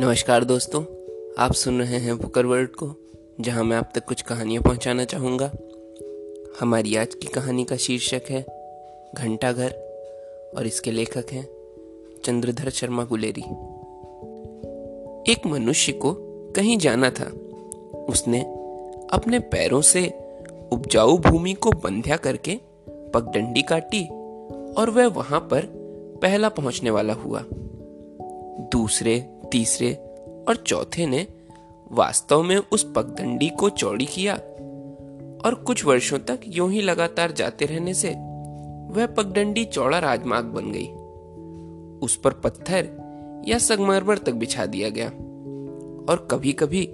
नमस्कार दोस्तों, आप सुन रहे हैं बुकर वर्ल्ड को, जहाँ मैं आप तक कुछ कहानियाँ पहुंचाना चाहूँगा। हमारी आज की कहानी का शीर्षक है घंटा घर और इसके लेखक हैं चंद्रधर शर्मा गुलेरी। एक मनुष्य को कहीं जाना था। उसने अपने पैरों से उपजाऊ भूमि को बंध्या करके पगडंडी काटी, और वह वहाँ पर पहला पहुँचने वाला हुआ। दूसरे तीसरे और चौथे ने वास्तव में उस पगडंडी को चौड़ी किया और कुछ वर्षों तक यूँ ही लगातार जाते रहने से वह पगडंडी चौड़ा राजमार्ग बन गई। उस पर पत्थर या संगमरमर तक बिछा दिया गया और कभी कभी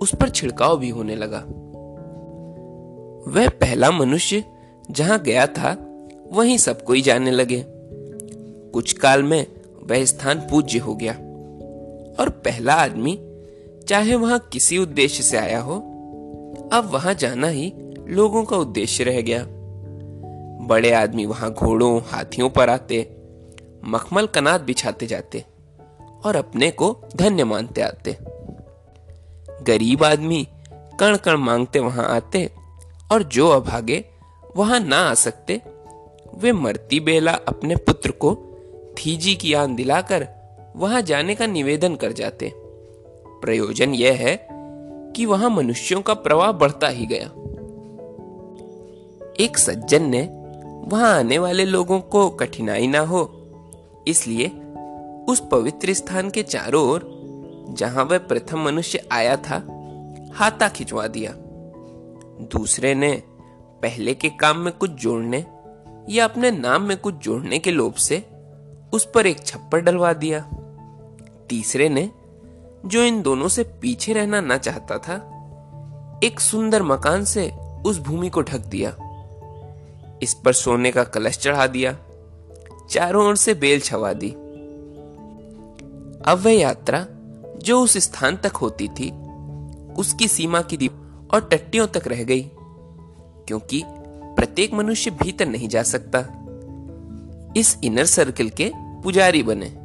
उस पर छिड़काव भी होने लगा। वह पहला मनुष्य जहाँ गया था, वहीं सब कोई जाने लगे। कुछ काल में वह स्थान पूज्य हो गया। और पहला आदमी, चाहे वहाँ किसी उद्देश्य से आया हो, अब वहाँ जाना ही लोगों का उद्देश्य रह गया। बड़े आदमी वहाँ घोड़ों, हाथियों पर आते, मखमल कनात बिछाते जाते और अपने को धन्य मानते आते। गरीब आदमी कण कण मांगते वहाँ आते और जो अभागे वहाँ ना आ सकते, वे मरती बेला अपने पुत्र को थीजी की आन दिलाकर वहाँ जाने का निवेदन कर जाते। प्रयोजन यह है कि वहाँ मनुष्यों का प्रवाह बढ़ता ही गया। एक सज्जन ने वहाँ आने वाले लोगों को कठिनाई ना हो, इसलिए उस पवित्र स्थान के चारों ओर, जहाँ वह प्रथम मनुष्य आया था, हाथा खिंचवा दिया। दूसरे ने पहले के काम में कुछ जोड़ने या अपने नाम में कुछ जोड़ने के लोभ से उस पर एक छप्पर डलवा दिया। तीसरे ने, जो इन दोनों से पीछे रहना ना चाहता था, एक सुंदर मकान से उस भूमि को ढक दिया। इस पर सोने का कलश चढ़ा दिया, चारों ओर से बेल छवा दी। अब वह यात्रा जो उस स्थान तक होती थी, उसकी सीमा की दीप और टट्टियों तक रह गई, क्योंकि प्रत्येक मनुष्य भीतर नहीं जा सकता। इस इनर सर्कल के पुजारी बने।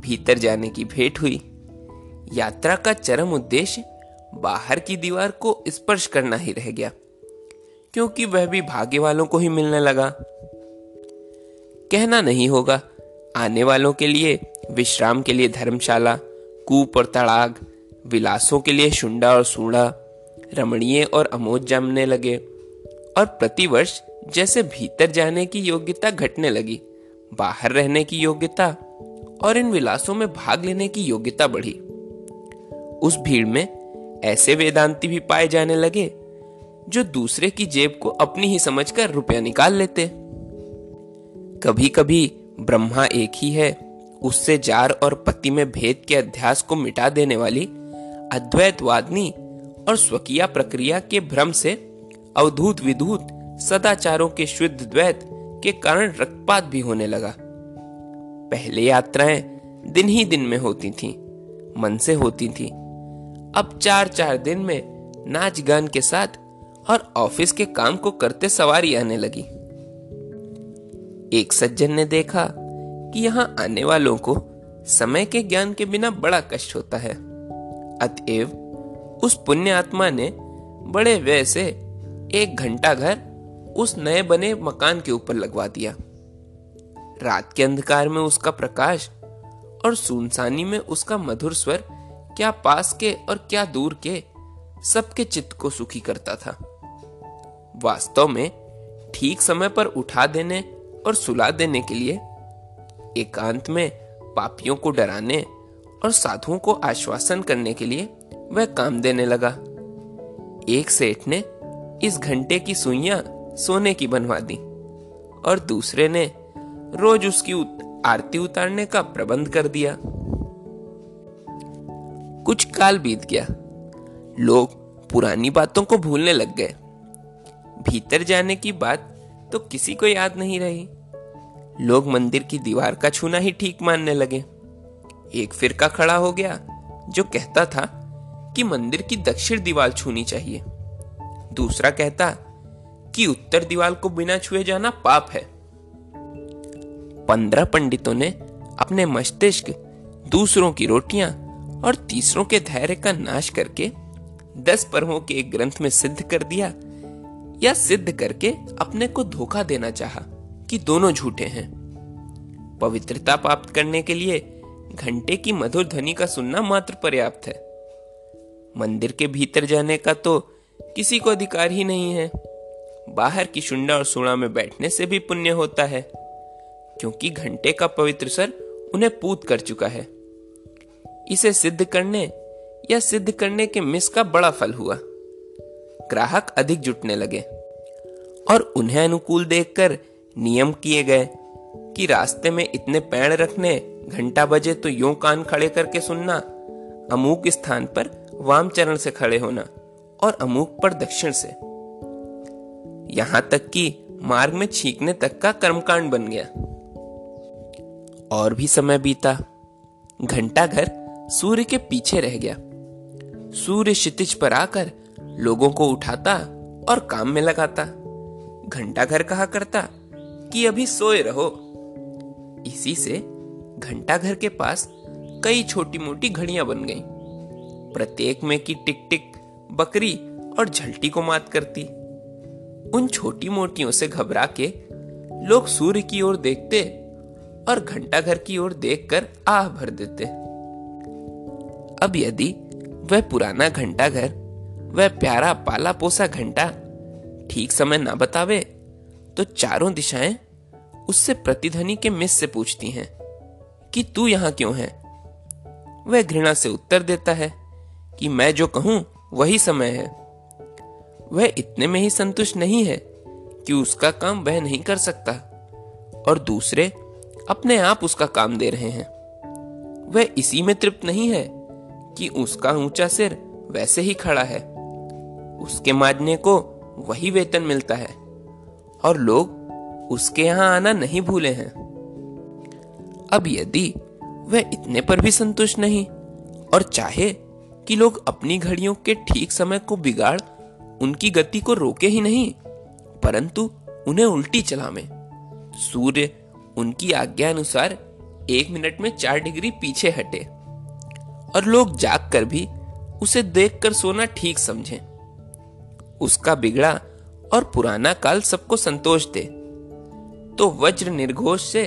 भीतर जाने की भेंट हुई। यात्रा का चरम उद्देश्य बाहर की दीवार को स्पर्श करना ही रह गया, क्योंकि वह भी भाग्य वालों को ही मिलने लगा। कहना नहीं होगा, आने वालों के लिए विश्राम के लिए धर्मशाला, कूप और तड़ाग, विलासों के लिए शुंडा और सूढ़ा रमणीय और अमोद जमने लगे, और प्रतिवर्ष जैसे भीतर जाने की योग्यता घटने लगी, बाहर रहने की योग्यता और इन विलासों में भाग लेने की योग्यता बढ़ी। उस भीड़ में ऐसे वेदांती भी पाए जाने लगे, जो दूसरे की जेब को अपनी ही समझकर रुपया निकाल लेते। कभी कभी ब्रह्मा एक ही है, उससे जार और पति में भेद के अध्यास को मिटा देने वाली अद्वैतवादनी और स्वकीय प्रक्रिया के भ्रम से अवधूत विधूत सदाचारों के शुद्ध द्वैत के कारण रक्तपात भी होने लगा। पहले यात्राएँ दिन ही दिन में होती थीं, मन से होती थी। अब चार चार दिन में नाच गान के साथ और ऑफ़िस के काम को करते सवारी आने लगी। एक सज्जन ने देखा कि यहाँ आने वालों को समय के ज्ञान के बिना बड़ा कष्ट होता है। अतएव उस पुण्य आत्मा ने बड़े व्यय से एक घंटा घर उस नए बने मकान के ऊपर लगवा दिया। रात के अंधकार में उसका प्रकाश और सुनसानी में उसका मधुर स्वर क्या पास के और क्या दूर के सबके चित्त को सुखी करता था। वास्तव में ठीक समय पर उठा देने और सुला देने के लिए एकांत में पापियों को डराने और साधुओं को आश्वासन करने के लिए वह काम देने लगा। एक सेठ ने इस घंटे की सुइयाँ सोने की बनवा दी और दूसरे ने रोज उसकी आरती उतारने का प्रबंध कर दिया। कुछ काल बीत गया। लोग पुरानी बातों को भूलने लग गए। भीतर जाने की बात तो किसी को याद नहीं रही। लोग मंदिर की दीवार का छूना ही ठीक मानने लगे। एक फिरका खड़ा हो गया, जो कहता था कि मंदिर की दक्षिण दीवार छूनी चाहिए। दूसरा कहता कि उत्तर दीवार को बिना छुए जाना पाप है। पंद्रह पंडितों ने अपने मस्तिष्क, दूसरों की रोटियाँ और तीसरों के धैर्य का नाश करके दस पर्वों के एक ग्रंथ में सिद्ध कर दिया, या सिद्ध करके अपने को धोखा देना चाहा कि दोनों झूठे हैं। पवित्रता प्राप्त करने के लिए घंटे की मधुर ध्वनि का सुनना मात्र पर्याप्त है। मंदिर के भीतर जाने का तो किसी को अधिकार ही नहीं है। बाहर की शुंडा और सुणा में बैठने से भी पुण्य होता है। क्योंकि घंटे का पवित्र सर उन्हें पूत कर चुका है। इसे सिद्ध करने या सिद्ध करने के मिस का बड़ा फल हुआ। ग्राहक अधिक जुटने लगे और उन्हें अनुकूल देखकर नियम किए गए कि रास्ते में इतने पैड़ रखने, घंटा बजे तो यूँ कान खड़े करके सुनना, अमूक स्थान पर वाम चरण से खड़े होना और अमूक पर दक्षिण से। यहाँ तक कि मार्ग में छींकने तक का कर्मकांड बन गया। और भी समय बीता। घंटा घर सूर्य के पीछे रह गया। सूर्य क्षितिज पर आकर लोगों को उठाता और काम में लगाता। घंटा घर कहा करता कि अभी सोए रहो। इसी से घंटा घर के पास कई छोटी मोटी घड़ियाँ बन गईं। प्रत्येक में की टिक टिक बकरी और झलटी को मात करती। उन छोटी मोटियों से घबरा के लोग सूर्य की ओर देखते और घंटा घर की ओर देखकर आह भर देते। अब यदि वह पुराना घंटा घर वह प्यारा पाला पोसा घंटा ठीक समय ना बतावे तो चारों दिशाएँ उससे प्रतिध्वनि के मिस से पूछती हैं कि तू यहाँ क्यों है? वह घृणा से उत्तर देता है कि मैं जो कहूँ वही समय है। वह इतने में ही संतुष्ट नहीं है कि उसका काम वह नहीं कर सकता। और दूसरे अपने आप उसका काम दे रहे हैं। वह इसी में तृप्त नहीं है कि उसका ऊँचा सिर वैसे ही खड़ा है। उसके माजने को वही वेतन मिलता है और लोग उसके यहाँ आना नहीं भूले हैं। अब यदि वह इतने पर भी संतुष्ट नहीं और चाहे कि लोग अपनी घड़ियों के ठीक समय को बिगाड़ उनकी गति को रोके ही नहीं, परंतु उन्हें उल्टी चला में सूर्य उनकी आज्ञा अनुसार एक मिनट में चार डिग्री पीछे हटे और लोग जाग कर भी उसे देखकर सोना ठीक समझे। उसका बिगड़ा और पुराना काल सबको संतोष दे। तो वज्र निर्घोष से,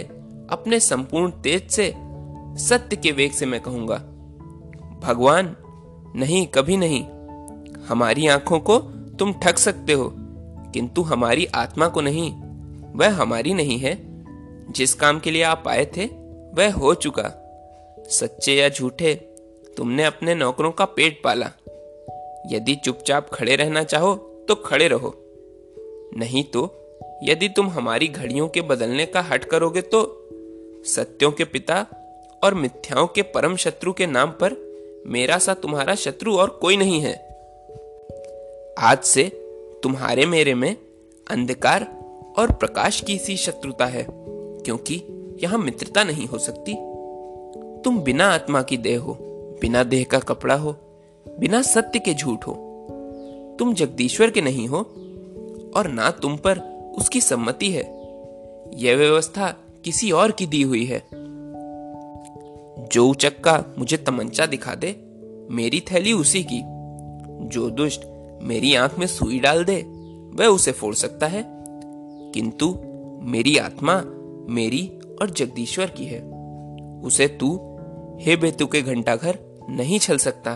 अपने संपूर्ण तेज से, सत्य के वेग से मैं कहूँगा, भगवान, नहीं, कभी नहीं, हमारी आँखों को तुम ठग सकते हो, किंतु हमारी आत्मा को नहीं, वह हमारी नहीं है। जिस काम के लिए आप आए थे, वह हो चुका। सच्चे या झूठे, तुमने अपने नौकरों का पेट पाला। यदि चुपचाप खड़े रहना चाहो तो खड़े रहो। नहीं तो यदि तुम हमारी घड़ियों के बदलने का हट करोगे तो सत्यों के पिता और मिथ्याओं के परम शत्रु के नाम पर मेरा सा तुम्हारा शत्रु और कोई नहीं है। आज से तुम्हारे मेरे में अंधकार और प्रकाश की सी शत्रुता है। क्योंकि यहाँ मित्रता नहीं हो सकती। तुम बिना आत्मा की देह हो, बिना देह का कपड़ा हो, बिना सत्य के झूठ हो। तुम जगदीश्वर के नहीं हो, और ना तुम पर उसकी सम्मति है। यह व्यवस्था किसी और की दी हुई है। जो उचक्का मुझे तमंचा दिखा दे, मेरी थैली उसी की। जो दुष्ट मेरी आँख में सुई डाल दे, वह उसे फोड़ सकता है। किंतु मेरी आत्मा मेरी और जगदीश्वर की है। उसे तू, हे बेतु के घंटा घर नहीं छल सकता।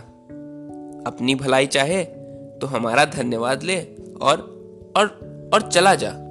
अपनी भलाई चाहे तो हमारा धन्यवाद ले और और और चला जा।